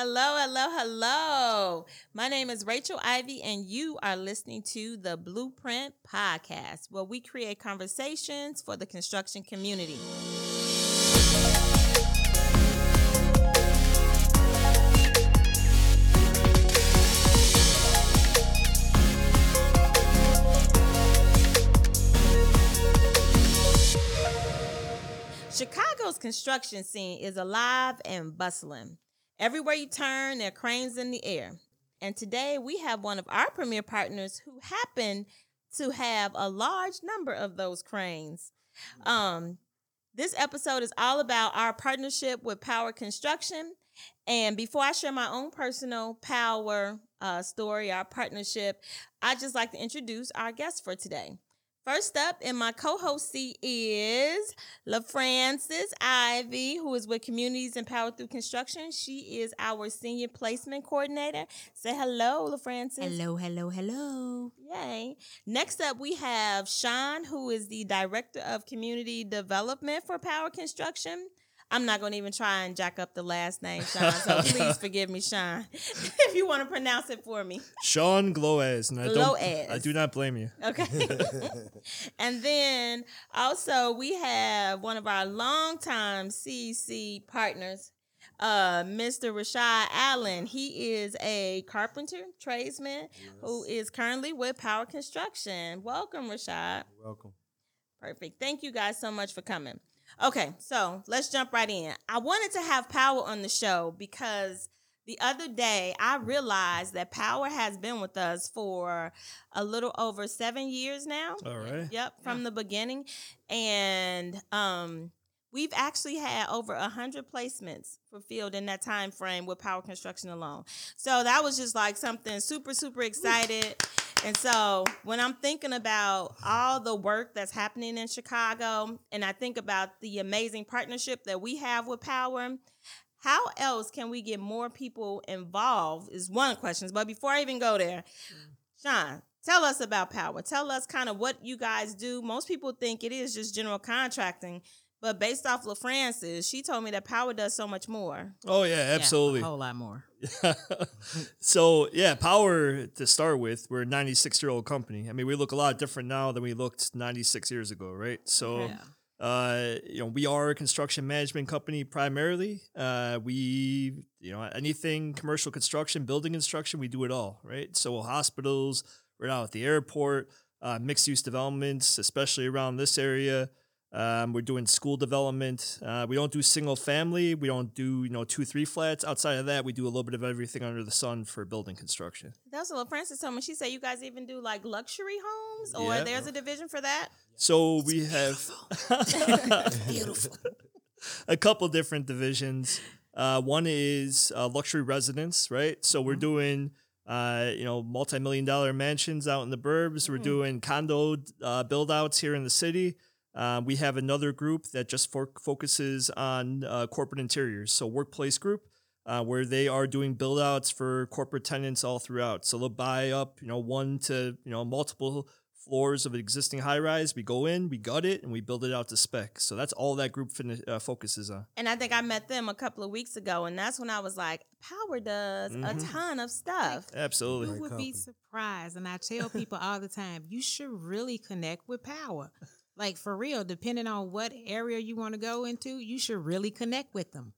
Hello, hello, hello. My name is Rachel Ivy, and you are listening to the Bluprint Podcast, where we create conversations for the construction community. Chicago's construction scene is alive and bustling. Everywhere you turn, there are cranes in the air. And today we have one of our premier partners who happen to have a large number of those cranes. Um, this episode is all about our partnership with Power Construction. And before I share my own personal power uh, story, our partnership, I'd just like to introduce our guest for today. First up in my co-host seat is LaFrancis Ivy, who is with Communities Empowered Through Construction. She is our senior placement coordinator. Say hello, LaFrancis. Hello, hello, hello. Yay. Next up, we have Sean, who is the Director of Community Development for Power Construction. I'm not going to even try and jack up the last name, Sean. So please forgive me, Sean, if you want to pronounce it for me. Sean Gloaz, and I don't, I do not blame you. Okay. and then also we have one of our longtime CC partners, uh, Mr. Rashad Allen. He is a carpenter tradesman who is currently with Power Construction. Welcome, Rashad. Welcome. Perfect. Thank you guys so much for coming. Okay, so let's jump right in. I wanted to have Power on the show because the other day I realized that Power has been with us for a little over seven years now. All right. Yep, from the beginning. And um we've actually had over a hundred placements fulfilled in that time frame with Power Construction alone. So that was just like something super, super excited. And so when I'm thinking about all the work that's happening in Chicago, and I think about the amazing partnership that we have with Power, how else can we get more people involved? Is one of the questions. But before I even go there, mm. Sean, tell us about Power. Tell us kind of what you guys do. Most people think it is just general contracting, but based off LaFrancis, she told me that Power does so much more. Oh yeah, Yeah, absolutely. a whole lot more. so yeah, Power to start with, we're a 96 year old company. I mean, we look a lot different now than we looked 96 years ago, right? So. Yeah. Uh, you know, we are a construction management company primarily. Uh, we, you know, anything commercial construction, building construction, we do it all, right? So hospitals, we're now at the airport, uh, mixed use developments, especially around this area. Um, we're doing school development. Uh, we don't do single family. We don't do you know two three flats. Outside of that, we do a little bit of everything under the sun for building construction. That's what LaFrancis told me. She said you guys even do like luxury homes, or Yeah. there's a division for that. So we have Beautiful. a couple different divisions. Uh, one is uh, luxury residence, right? So we're doing, uh, you know, multi-million dollar mansions out in the burbs. We're Mm. doing condo uh, build outs here in the city. Uh, we have another group that just fo- focuses on uh, corporate interiors. So workplace group, uh, where they are doing build outs for corporate tenants all throughout. So they'll buy up, you know, one to you know multiple floors of an existing high rise. We go in, we gut it, and we build it out to spec. So that's all that group fin- uh, focuses on. And I think I met them a couple of weeks ago, and that's when I was like, Power does a Mhm. ton of stuff. Absolutely. You would be surprised, and I tell people all the time, you should really connect with power. Like for real, depending on what area you want to go into, you should really connect with them.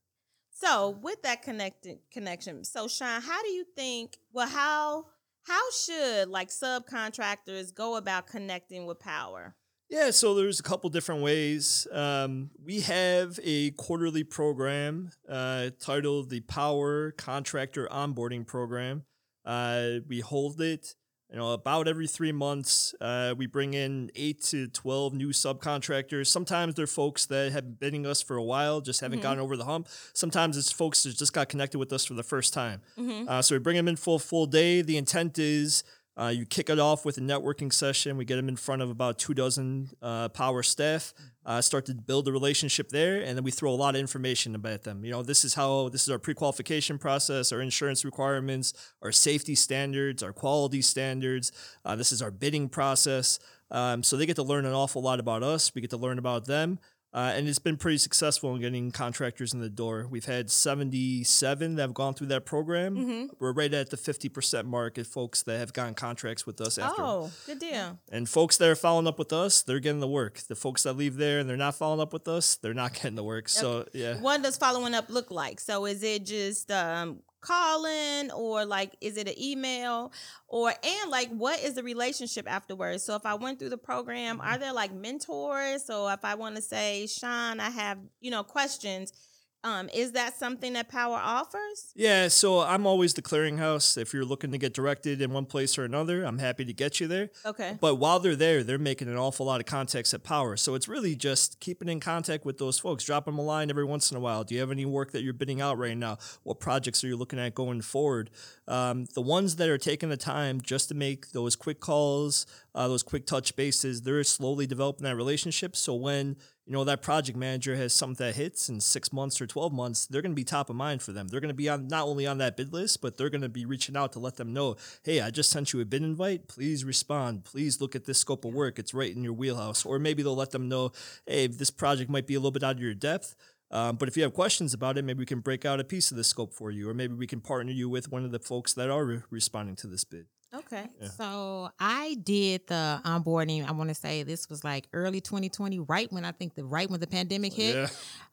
So with that connected connection, so Sean, how do you think? Well, how how should like subcontractors go about connecting with Power? Yeah, so there's a couple different ways. Um, we have a quarterly program uh, titled the Power Contractor Onboarding Program. Uh, we hold it, you know, about every three months. Uh, we bring in eight to twelve new subcontractors. Sometimes they're folks that have been bidding us for a while, just haven't Mhm. gotten over the hump. Sometimes it's folks that just got connected with us for the first time. Mm-hmm. Uh, so we bring them in full full day. The intent is uh, you kick it off with a networking session. We get them in front of about two dozen uh, power staff. Uh, start to build a relationship there, and then we throw a lot of information about them. You know, this is how this is our pre-qualification process, our insurance requirements, our safety standards, our quality standards. Uh, this is our bidding process. Um, so they get to learn an awful lot about us. We get to learn about them. Uh, and it's been pretty successful in getting contractors in the door. We've had 77 that have gone through that program. Mm-hmm. We're right at the 50% mark of folks that have gotten contracts with us after. Oh, good deal. And folks that are following up with us, they're getting the work. The folks that leave there and they're not following up with us, they're not getting the work. So, yeah. What does following up look like? So is it just um calling or like is it an email or and like what is the relationship afterwards? So if I went through the program, mm-hmm. are there like mentors? So if I want to say, Sean, I have, you know, questions, um, is that something that Power offers? Yeah, so I'm always the clearinghouse. If you're looking to get directed in one place or another, I'm happy to get you there. Okay. But while they're there, they're making an awful lot of contacts at Power. So it's really just keeping in contact with those folks. Drop them a line every once in a while. Do you have any work that you're bidding out right now? What projects are you looking at going forward? Um, the ones that are taking the time just to make those quick calls, uh, those quick touch bases, they're slowly developing that relationship. So when you know that project manager has something that hits in six months or 12 months they're going to be top of mind for them. They're going to be on not only on that bid list but they're going to be reaching out to let them know hey i just sent you a bid invite. Please respond. Please look at this scope of work. It's right in your wheelhouse. Or maybe they'll let them know hey this project might be a little bit out of your depth um, but if you have questions about it maybe we can break out a piece of the scope for you or maybe we can partner you with one of the folks that are re- responding to this bid Okay. So I did the onboarding. I want to say this was like early 2020, right when I think the right when the pandemic hit. Yeah.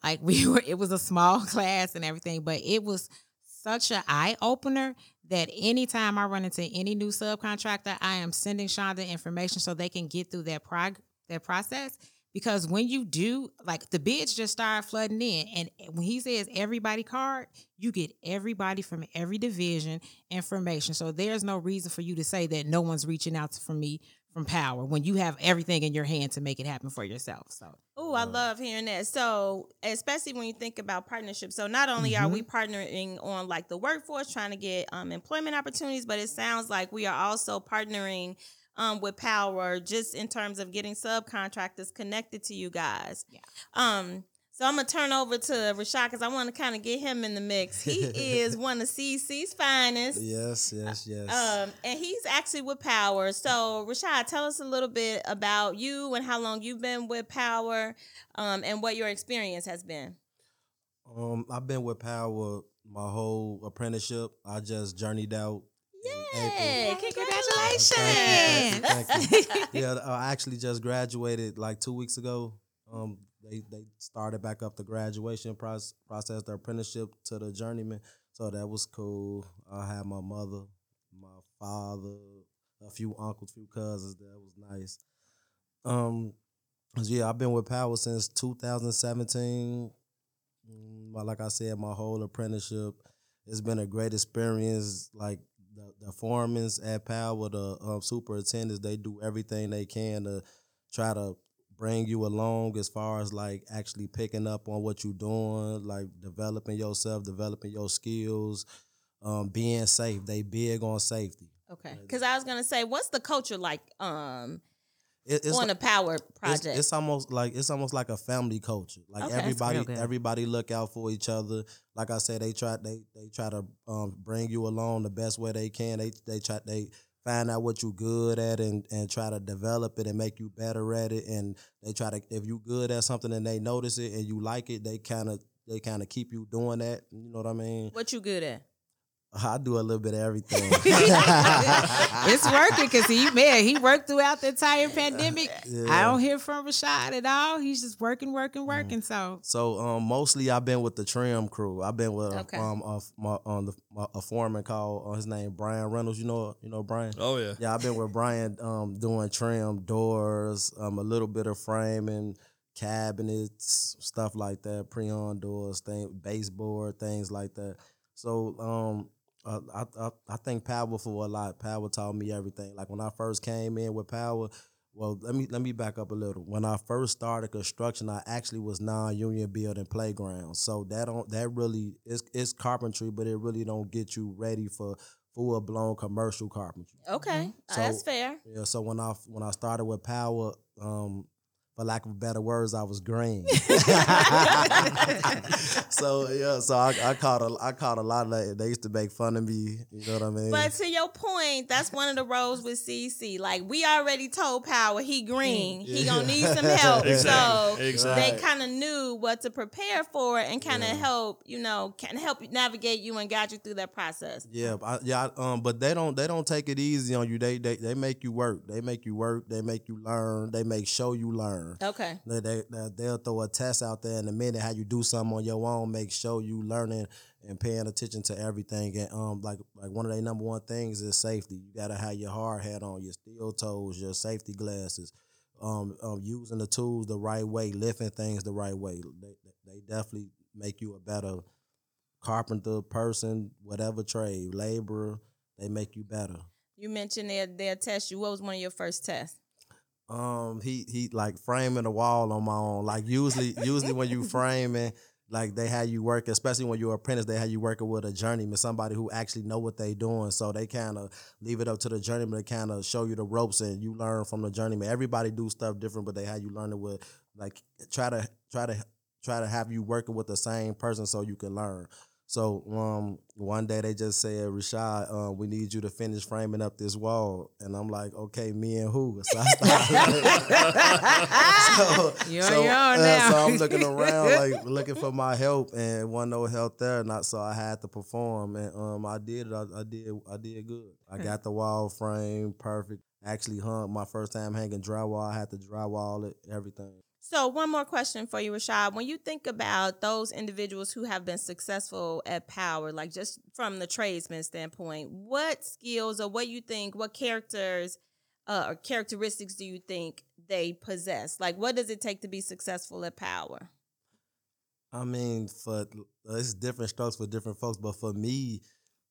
Like we were, it was a small class and everything, but it was such an eye opener that anytime I run into any new subcontractor, I am sending the information so they can get through that prog that process. Because when you do, like the bids just start flooding in, and when he says everybody card, you get everybody from every division information. So there's no reason for you to say that no one's reaching out for me from Power when you have everything in your hand to make it happen for yourself. So Oh, I love hearing that. So, especially when you think about partnerships. So, not only are we partnering on like the workforce, trying to get um, employment opportunities, but it sounds like we are also partnering um, with Power just in terms of getting subcontractors connected to you guys. Yeah. Um. So I'm gonna turn over to Rashad because I want to kind of get him in the mix. He is one of CC's finest. Yes, yes, yes. Um, and he's actually with Power. So, Rashad, tell us a little bit about you and how long you've been with Power, um, and what your experience has been. Um, I've been with Power my whole apprenticeship. I just journeyed out. Yay! Congratulations! Thank you, thank you, yeah, I actually just graduated like two weeks ago. Um, they they started back up the graduation process, process, the apprenticeship to the journeyman. So that was cool. I had my mother, my father, a few uncles, few cousins. That was nice. Um, yeah, I've been with Power since 2017. Mm, like I said, my whole apprenticeship, it's been a great experience. Like the, the foremans at Power, the um, superintendents, they do everything they can to try to bring you along as far as like actually picking up on what you're doing, like developing yourself, developing your skills, um, being safe. They big on safety. Okay, because I was gonna say, what's the culture like um, It, it's on a Power project? it's almost like it's almost like a family culture. Like Okay. Everybody, everybody look out for each other. Like I said, they try they they try to um, bring you along the best way they can. They they try they find out what you good at and and try to develop it and make you better at it. And they try to if you good at something and they notice it and you like it, they kind of they kind of keep you doing that. You know what I mean? what you good at? I do a little bit of everything. it's working because he man he worked throughout the entire pandemic. I don't hear from Rashad at all. He's just working, working, Mm. working. So So um, mostly I've been with the trim crew. I've been with Okay. um a, my, um, the, my, a foreman called uh, his name Brian Reynolds. You know you know Brian. oh yeah Yeah, I've been with Brian um doing trim doors, um a little bit of framing, cabinets, stuff like that, pre-hung doors, thing, baseboard, things like that. So um. Uh, I, I I thank Power for a lot. Power taught me everything. Like when I first came in with Power, well, let me let me back up a little. When I first started construction, I actually was non-union building playgrounds. So that don't that really it's it's carpentry, but it really don't get you ready for full blown commercial carpentry. Okay, uh, So- that's fair. Yeah. So when I when I started with Power, um, for lack of better words, I was green. so yeah, so I, I caught a I caught a lot of that. They used to make fun of me. You know what I mean? But to your point, that's one of the roles with CC. Like we already told Power he green, he gonna need some help. Exactly. So Exactly. they kind of knew what to prepare for and kind of Yeah. help, you know, can help you navigate you and guide you through that process. Yeah, I, yeah, I- um, but they don't they don't take it easy on you. They they they make you work. They make you work. They make you learn. They make show you learn. Okay. They, they, they they'll throw a test out there in a minute. How you do something on your own, make sure you learning and paying attention to everything. And um, like like one of their number one things is safety. You gotta have your hard hat on, your steel toes, your safety glasses. Um, um, using the tools the right way, lifting things the right way. They, they definitely make you a better carpenter, person, whatever trade, laborer. They make you better. You mentioned their their test you. What was one of your first tests? Um, he he like framing the wall on my own. Like usually, usually when you framing, like they had you work, especially when you're apprentice, they had you working with a journeyman, somebody who actually know what they doing. So they kind of leave it up to the journeyman to kind of show you the ropes, and you learn from the journeyman. Everybody do stuff different, but they had you learn it with like try to try to try to have you working with the same person so you can learn. So um, one day they just said, Rashad, uh, we need you to finish framing up this wall, and I'm like, okay, me and who? So I started. so, You're so, on your uh, so I'm looking around, like looking for my help, and wasn't no help there. Not so I had to perform, and um, I did it. I, I did. I did good. I got the wall frame perfect. Actually hung my first time hanging drywall. I had to drywall it, everything. So one more question for you, Rashad. When you think about those individuals who have been successful at power, like just from the tradesman standpoint, what skills or what you think, what characters uh, or characteristics do you think they possess? Like, what does it take to be successful at power? I mean, for it's different strokes for different folks, but for me,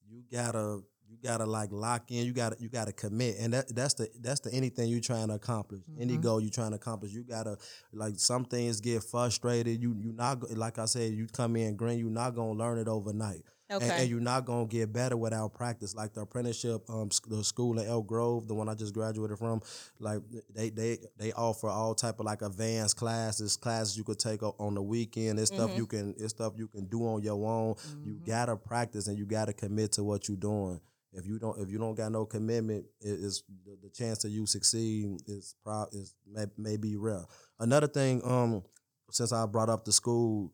you gotta you gotta like lock in. You gotta you gotta commit, and that that's the that's the anything you're trying to accomplish. Any Mhm. goal you're trying to accomplish, you gotta like some things get frustrated. You you not like I said, you come in green. You're not gonna learn it overnight. Okay. And, and you're not gonna get better without practice. Like the apprenticeship, um, the school in Elk Grove, the one I just graduated from, like they they they offer all type of like advanced classes, classes you could take on the weekend. It's stuff Mhm. you can, it's stuff you can do on your own. You Mhm. gotta practice and you gotta commit to what you're doing. If you don't, if you don't got no commitment, it is the, the chance that you succeed is pro is may, may be rare. Another thing, um, since I brought up the school,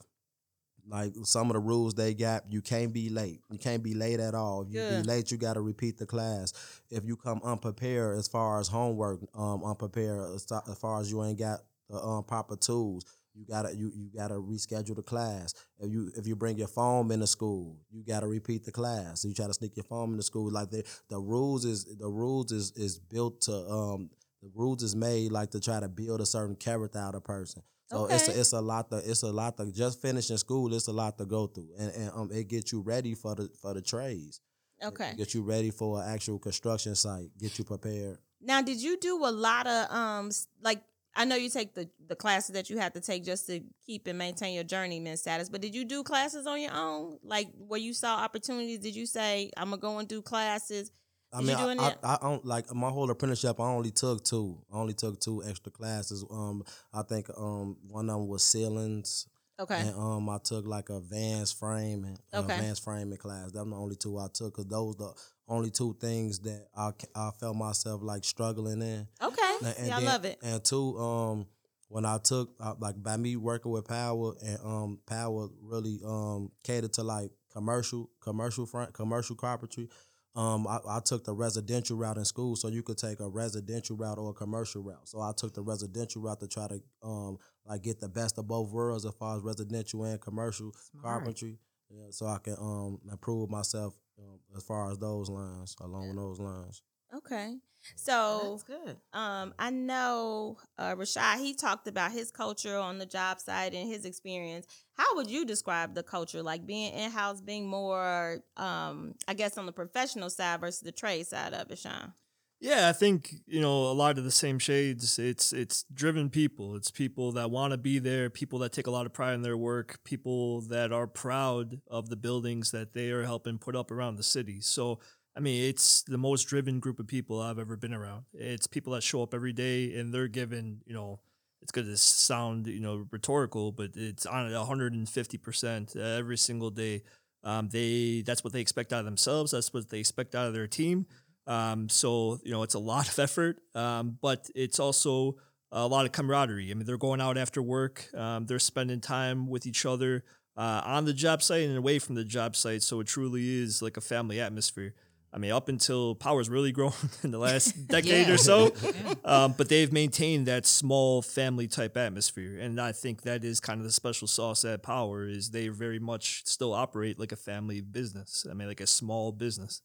like some of the rules they got, you can't be late. You can't be late at all. If you Good. be late, you got to repeat the class. If you come unprepared as far as homework, um, unprepared as, as far as you ain't got the um, proper tools, you gotta you you gotta reschedule the class. If you if you bring your phone into school, you gotta repeat the class. So you try to sneak your phone into school. Like the the rules is the rules is is built to um the rules is made like to try to build a certain character out of person. So it's a, it's a lot to it's a lot to just finishing school. It's a lot to go through, and, and um it gets you ready for the for the trades. Okay. Get you ready for an actual construction site. Get you prepared. Now, did you do a lot of um like I know you take the the classes that you have to take just to keep and maintain your journeyman status, but did you do classes on your own? Like where you saw opportunities, did you say I'm gonna go and do classes? I Did mean, do I, I, I don't like my whole apprenticeship. I only took two. I only took two extra classes. Um, I think um one of them was ceilings, Okay. and um I took like advanced framing, uh, Okay. advanced framing class. Them the only two I took because those the only two things that I I felt myself like struggling in. Okay. And- and yeah, I love it. And two, um, when I took uh, like by me working with Power and um Power really um catered to like commercial commercial front commercial carpentry. Um, I, I took the residential route in school, so you could take a residential route or a commercial route. So I took the residential route to try to um like get the best of both worlds as far as residential and commercial Smart. carpentry. Yeah, so I can um improve myself um, as far as those lines, along those lines. Okay. So That's good. um I know uh Rashad, he talked about his culture on the job site and his experience. How would you describe the culture? Like being in house, being more um, I guess on the professional side versus the trade side of it, Sean. Yeah, I think you know a lot of the same shades. It's it's driven people. It's people that want to be there. People that take a lot of pride in their work. People that are proud of the buildings that they are helping put up around the city. So I mean, it's the most driven group of people I've ever been around. It's people that show up every day and they're given you know it's going to sound you know rhetorical, but it's on at 150 percent every single day. Um, they that's what they expect out of themselves. That's what they expect out of their team. Um, so you know it's a lot of effort, um, but it's also a lot of camaraderie. I mean, they're going out after work. Um, they're spending time with each other uh, on the job site and away from the job site. So it truly is like a family atmosphere. I mean, up until power's really grown in the last decade Yeah. or so, um, but they've maintained that small family type atmosphere, and I think that is kind of the special sauce at Power is they very much still operate like a family business. I mean, like a small business.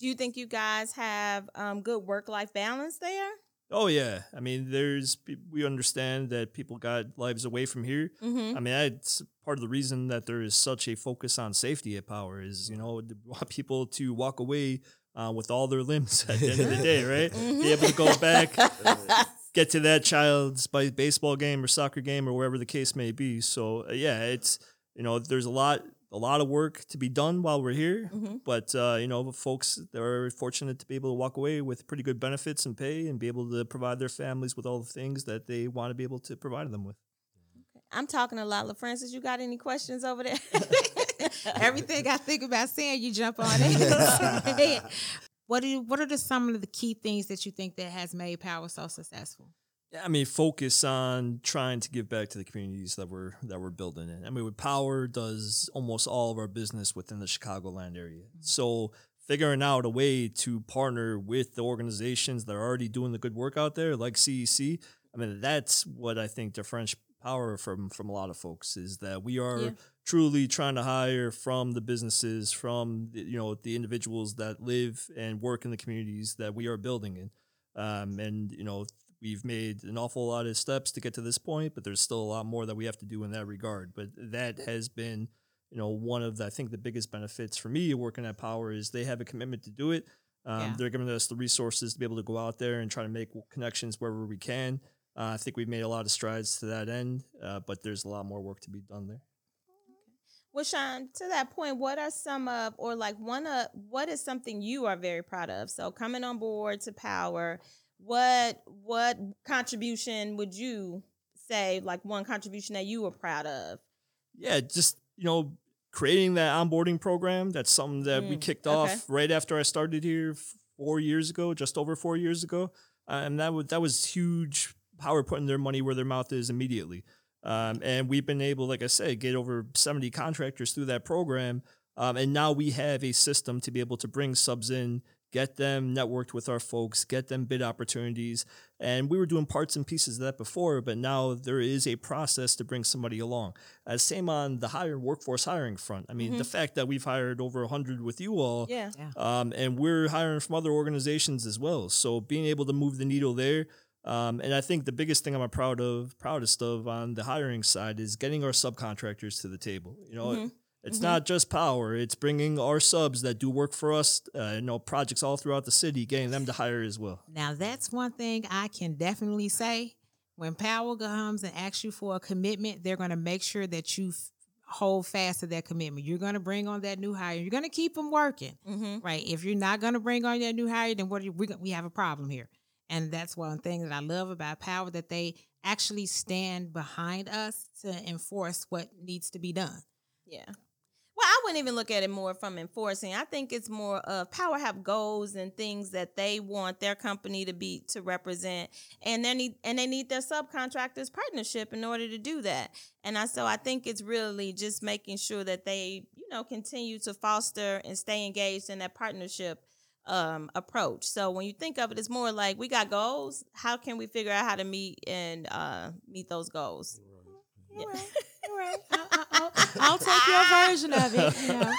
Do you think you guys have um, good work life balance there? Oh yeah, I mean, there's we understand that people got lives away from here. Mm-hmm. I mean, that's part of the reason that there is such a focus on safety at Power is you know we want people to walk away uh, with all their limbs at the end of the day, right? Be able to go back, get to that child's by baseball game or soccer game or wherever the case may be. So uh, yeah, it's you know there's a lot a lot of work to be done while we're here, Mhm. but uh, you know folks they're fortunate to be able to walk away with pretty good benefits and pay and be able to provide their families with all the things that they want to be able to provide them with. Okay. I'm talking a lot. LaFrancis, you got any questions over there? Everything I think about saying, you jump on it. what do you, what are the, some of the key things that you think that has made Power so successful? I mean, focus on trying to give back to the communities that we're that we're building in. I mean, with Power does almost all of our business within the Chicagoland area. So figuring out a way to partner with the organizations that are already doing the good work out there, like CEC. I mean, that's what I think differentiates Power from from a lot of folks is that we are Yeah. truly trying to hire from the businesses, from the, you know the individuals that live and work in the communities that we are building in. Um, and you know we've made an awful lot of steps to get to this point, but there's still a lot more that we have to do in that regard. But that has been, you know, one of the, I think the biggest benefits for me working at Power is they have a commitment to do it. Um, Yeah. They're giving us the resources to be able to go out there and try to make connections wherever we can. Uh, I think we've made a lot of strides to that end, uh, but there's a lot more work to be done there. well, Sean, to that point, what are some of, or like one of, what is something you are very proud of? So coming on board to Power, what what contribution would you say, like one contribution that you were proud of? yeah, just you know, creating that onboarding program. That's something that we Mm, kicked okay. off right after I started here four years ago, just over four years ago, uh, and that was that was huge. Power putting their money where their mouth is immediately, um, and we've been able, like I said, get over seventy contractors through that program, um, and now we have a system to be able to bring subs in. Get them networked with our folks, get them bid opportunities. And we were doing parts and pieces of that before, but now there is a process to bring somebody along. Uh, same on the hire workforce hiring front. I mean, the fact that we've hired over 100 with you all, Yeah. um, and we're hiring from other organizations as well. So being able to move the needle there. Um, and I think the biggest thing I'm proud of, proudest of on the hiring side is getting our subcontractors to the table. You know, Mhm. It's Mhm. not just power; it's bringing our subs that do work for us. Uh, you know, projects all throughout the city, getting them to hire as well. Now that's one thing I can definitely say. When Power comes and asks you for a commitment, they're going to make sure that you f- hold fast to that commitment. You're going to bring on that new hire. You're going to keep them working, Mm-hmm. right? If you're not going to bring on that new hire, then what? Are you, we, we have a problem here, and that's one thing that I love about Power that they actually stand behind us to enforce what needs to be done. Yeah. Wouldn't even look at it more from enforcing. I think it's more of power have goals and things that they want their company to be to represent, and they need and they need their subcontractors partnership in order to do that. And I so I think it's really just making sure that they you know continue to foster and stay engaged in that partnership um approach. So when you think of it, it's more like we got goals. How can we figure out how to meet and uh meet those goals? All right, all right. I'll, I'll, I'll take your version of it. You know.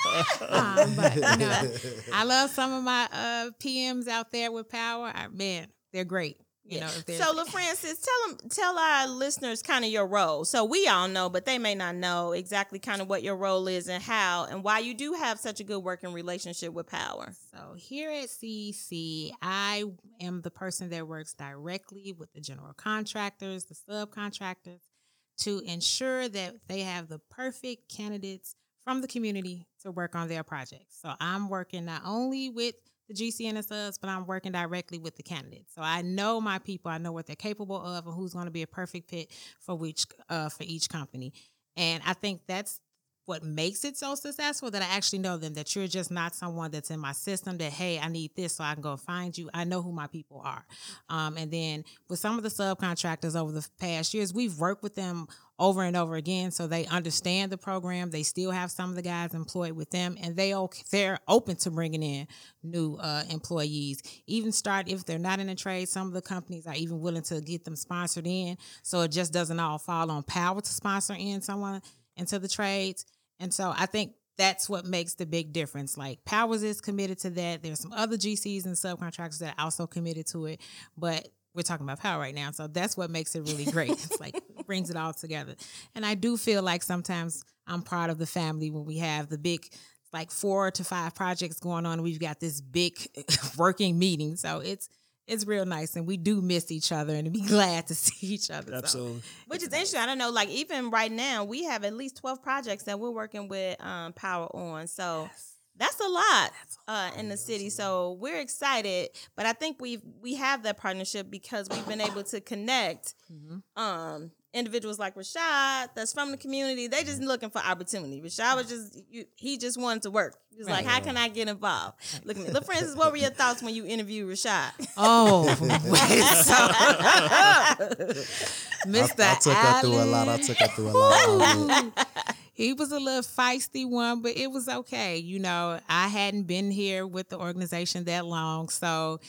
Um, but you know, I love some of my uh, PMs out there with power. I, man, they're great. You know, So, LaFrancis, tell them, tell our listeners kind of your role. So we all know, but they may not know exactly kind of what your role is and how and why you do have such a good working relationship with Power. So here at CEC, I am the person that works directly with the general contractors, the subcontractors, to ensure that they have the perfect candidates from the community to work on their projects. So I'm working not only with the GCN and subs, but I'm working directly with the candidates. So I know my people, I know what they're capable of, and who's going to be a perfect fit for each uh, for each company. And I think that's what makes it so successful that I actually know them, that you're just not someone that's in my system that, hey, I need this so I can go find you. I know who my people are. Um, and then with some of the subcontractors over the past years, we've worked with them over and over again so they understand the program. They still have some of the guys employed with them and they they're open to bringing in new uh, employees. Even start if they're not in a trade, some of the companies are even willing to get them sponsored in so it just doesn't all fall on power to sponsor in someone into the trades and so I think that's what makes the big difference. Like Powers is committed to that. There's some other GCs and subcontractors that are also committed to it, but we're talking about power right now. So that's what makes it really great. it's like brings it all together. And I do feel like sometimes I'm proud of the family when we have the big like four to five projects going on. We've got this big working meeting. So it's it's real nice and we do miss each other and be glad to see each other. Absolutely. So. Which is interesting. I don't know, like even right now, we have at least 12 projects that we're working with um, Power on. So yes. that's a lot uh, in the city. So we're excited. But I think we we have that partnership because we've been able to connect mm-hmm. um, individuals like Rashad that's from the community. They just mm-hmm. looking for opportunity. Rashad was just you, he just wanted to work. He was right. like, how can I get involved? Look at me. LaFrancis, what were your thoughts when you interviewed Rashad? Oh, Mr. I, I took Allen. her through a lot. I took her through a lot. he was a little feisty one, but it was okay. You know, I hadn't been here with the organization that long, so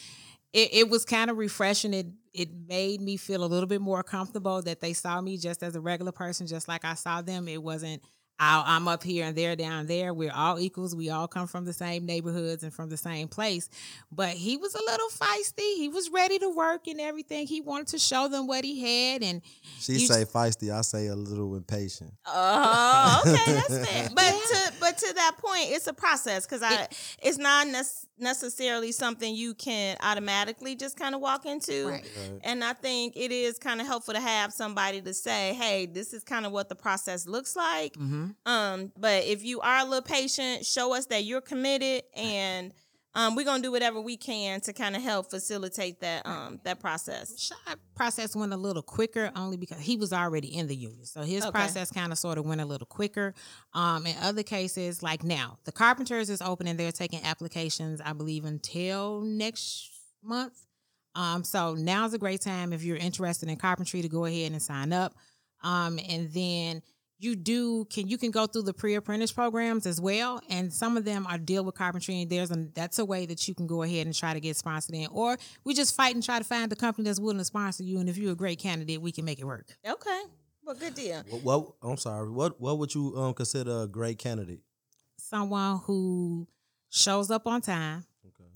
it, it was kind of refreshing. It it made me feel a little bit more comfortable that they saw me just as a regular person, just like I saw them. It wasn't i am up here and they're down there. We're all equals. We all come from the same neighborhoods and from the same place. But he was a little feisty. He was ready to work and everything. He wanted to show them what he had. And she say feisty. I say a little impatient. Oh, okay, that's fair. But yeah. to but to that point, it's a process because I it, it's not ne- necessarily something you can automatically just kind of walk into. Right. Right. And I think it is kind of helpful to have somebody to say, "Hey, this is kind of what the process looks like." Mm-hmm Mm-hmm. Um, but if you are a little patient, show us that you're committed, and um, we're gonna do whatever we can to kind of help facilitate that um that process. Shot process went a little quicker only because he was already in the union, so his okay. process kind of sort of went a little quicker. Um, in other cases, like now, the carpenters is open and they're taking applications, I believe, until next month. Um, so now's a great time if you're interested in carpentry to go ahead and sign up. Um, and then you do can you can go through the pre-apprentice programs as well and some of them are deal with carpentry and there's a that's a way that you can go ahead and try to get sponsored in or we just fight and try to find a company that's willing to sponsor you and if you're a great candidate we can make it work. Okay. Well good deal. What, what i'm sorry what what would you um, consider a great candidate? Someone who shows up on time okay.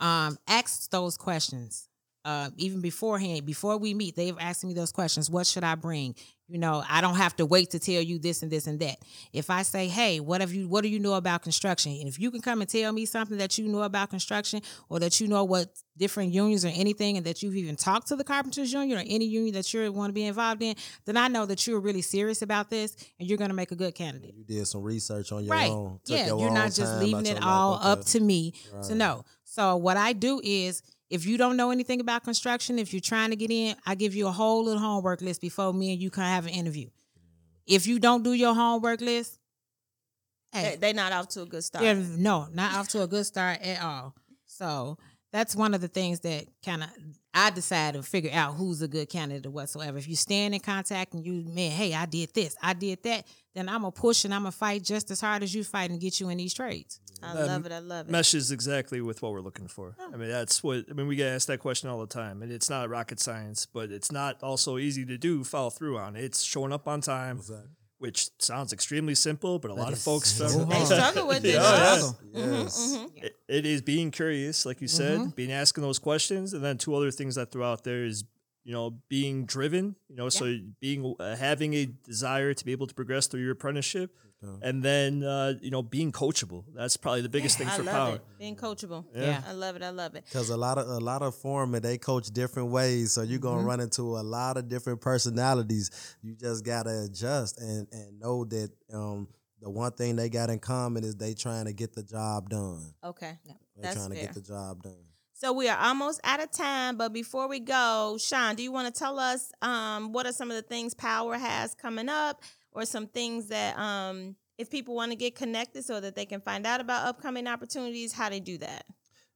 um asks those questions uh, even beforehand, before we meet, they've asked me those questions. What should I bring? You know, I don't have to wait to tell you this and this and that. If I say, "Hey, what have you? What do you know about construction?" and if you can come and tell me something that you know about construction, or that you know what different unions or anything, and that you've even talked to the carpenters union or any union that you want to be involved in, then I know that you're really serious about this, and you're going to make a good candidate. You did some research on your right. own. yeah, you're not just leaving it all up to me right. to know. So what I do is if you don't know anything about construction, if you're trying to get in, I give you a whole little homework list before me and you can have an interview. If you don't do your homework list, hey, they're not off to a good start. No, not off to a good start at all. So that's one of the things that kind of I decided to figure out who's a good candidate whatsoever. If you stand in contact and you, man, hey, I did this, I did that, then I'm gonna push and I'm gonna fight just as hard as you fight and get you in these trades. I love it. I love it. Meshes exactly with what we're looking for. Oh. I mean, that's what I mean. We get asked that question all the time, and it's not rocket science, but it's not also easy to do. Follow through on it's showing up on time. Exactly which sounds extremely simple, but a lot of folks so struggle. they struggle with it. yes. yes. Mm-hmm, mm-hmm. It, it is being curious, like you said, mm-hmm. being asking those questions, and then two other things I threw out there is you know being driven. You know, yeah. so being uh, having a desire to be able to progress through your apprenticeship, and then uh, you know being coachable. That's probably the biggest thing I for power. It. Being coachable. Yeah. yeah. I love it. I love it. Because a lot of a lot of foremen they coach different ways, so you're gonna mm-hmm. run into a lot of different personalities. You just gotta adjust and and know that um, the one thing they got in common is they trying to get the job done. Okay. They're That's trying to fair. get the job done. So we are almost out of time, but before we go, Sean, do you want to tell us um, what are some of the things Power has coming up, or some things that um, if people want to get connected so that they can find out about upcoming opportunities, how they do that?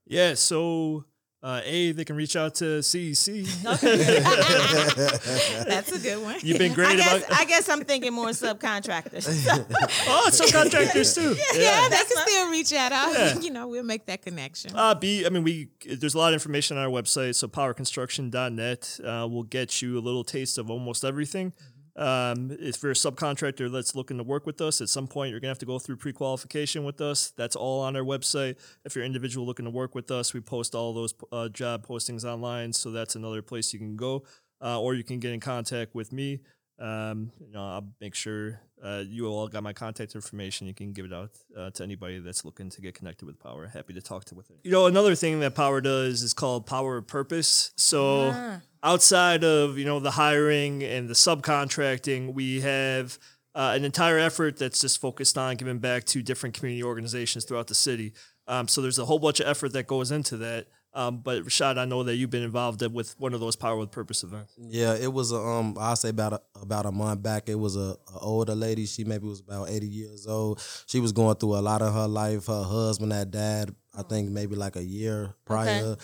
Yeah, so uh, A, they can reach out to CEC. That's a good one. You've been great I great guess, about I guess I'm thinking more subcontractors. Oh, subcontractors too. yeah, they can fine. still reach out. I'll- Yeah. You know, we'll make that connection. Uh, B, I mean, we there's a lot of information on our website. So powerconstruction.net uh, will get you a little taste of almost everything. Um, if you're a subcontractor that's looking to work with us, at some point you're gonna have to go through pre-qualification with us. That's all on our website. If you're an individual looking to work with us, we post all those uh, job postings online. So that's another place you can go, uh, or you can get in contact with me. Um, you know, I'll make sure uh, you all got my contact information. You can give it out uh, to anybody that's looking to get connected with Power. Happy to talk to with it. You know, another thing that Power does is called Power of Purpose. So Ah. outside of you know the hiring and the subcontracting, we have uh, an entire effort that's just focused on giving back to different community organizations throughout the city. Um, so there's a whole bunch of effort that goes into that. Um, but Rashad, I know that you've been involved with one of those Power with Purpose events. Yeah, it was a um I say about a, about a month back. It was a, a older lady. She maybe was about eighty years old. She was going through a lot of her life. Her husband had died. I think maybe like a year prior.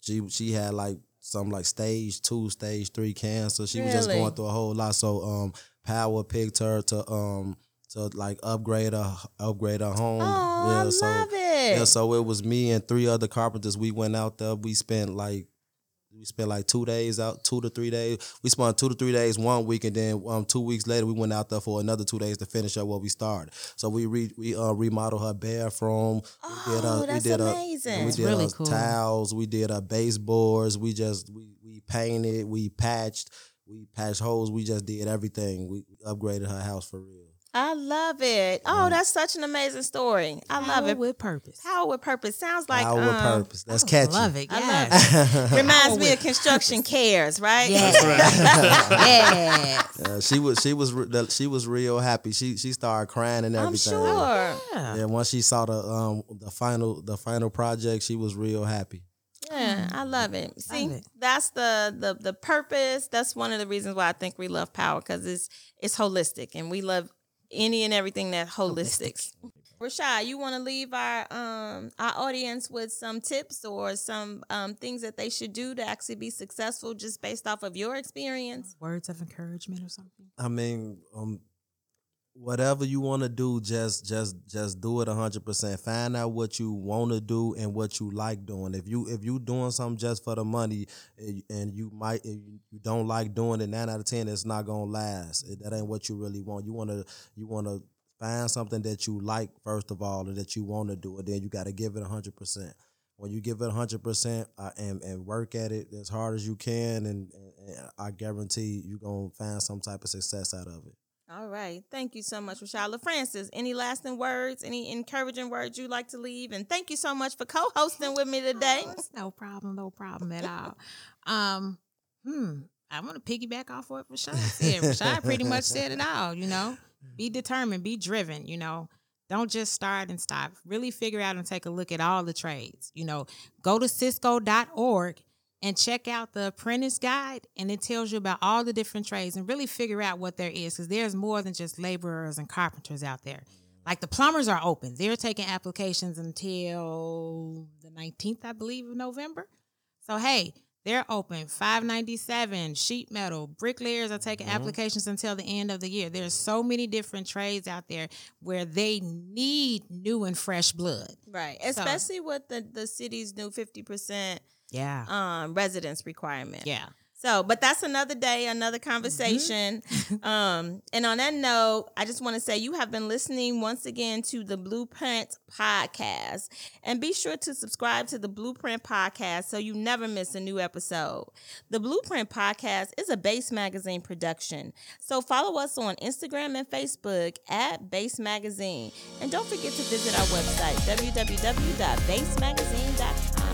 She she had like some like stage two, stage three cancer. She was just going through a whole lot. So um, Power picked her to um to like upgrade a upgrade her home. Oh, yeah, I so love it. yeah, so it was me and three other carpenters. We went out there. We spent like we spent like two days out, two to three days. We spent two to three days one week, and then um two weeks later we went out there for another two days to finish up what we started. So we re we uh remodeled her bathroom. we did, Oh, uh, that's we did, amazing. we did really cool. towels. We did uh, baseboards. We just we we painted. We patched. We patched holes. We just did everything. We upgraded her house for real. I love it. Mm. Oh, that's such an amazing story. I love it. with purpose. Power with purpose sounds like Power with um, purpose. That's catchy. I catchy. Love it. I Yes. love Reminds Power me of with construction cares, right? Yes. yes. Yeah, she was she was she was real happy. She she started crying and everything. I'm sure. Yeah. Yeah, once she saw the um the final the final project, she was real happy. Yeah, I love it. See, it. that's the the the purpose. That's one of the reasons why I think we love power because it's it's holistic and we love any and everything that holistic. Rashad, you want to leave our um our audience with some tips or some um things that they should do to actually be successful just based off of your experience? Words of encouragement or something. I mean, um, whatever you want to do, just just just do it hundred percent. Find out what you want to do and what you like doing. If you if you doing something just for the money and and you might if you don't like doing it, nine out of ten, it's not gonna last. That ain't what you really want. You wanna you wanna find something that you like first of all, and that you want to do, and then you got to give it hundred percent. When you give it hundred percent uh, and and work at it as hard as you can, and, and, and I guarantee you're gonna find some type of success out of it. All right. Thank you so much, Rashad. Francis, any lasting words, any encouraging words you'd like to leave? And thank you so much for co-hosting with me today. Oh, no problem, no problem at all. Um, hmm. I want to piggyback off what Rashad said. Rashad pretty much said it all, you know. Be determined, be driven, you know. Don't just start and stop. Really figure out and take a look at all the trades. You know, go to cisco.org and check out the apprentice guide and it tells you about all the different trades and really figure out what there is because there's more than just laborers and carpenters out there. Like the plumbers are open. They're taking applications until the 19th, I believe, of November. So hey, they're open. 597, sheet metal, bricklayers are taking mm-hmm. applications until the end of the year. There's so many different trades out there where they need new and fresh blood. Right. Especially with the, the city's new 50% Yeah. um, residence requirement. Yeah. So, but that's another day, another conversation. um, and on that note, I just want to say you have been listening once again to the Bluprint Podcast. And be sure to subscribe to the Bluprint Podcast so you never miss a new episode. The Bluprint Podcast is a B/ACE Magazine production. So follow us on Instagram and Facebook at B/ACE Magazine. And don't forget to visit our website, www.bacemagazine.com.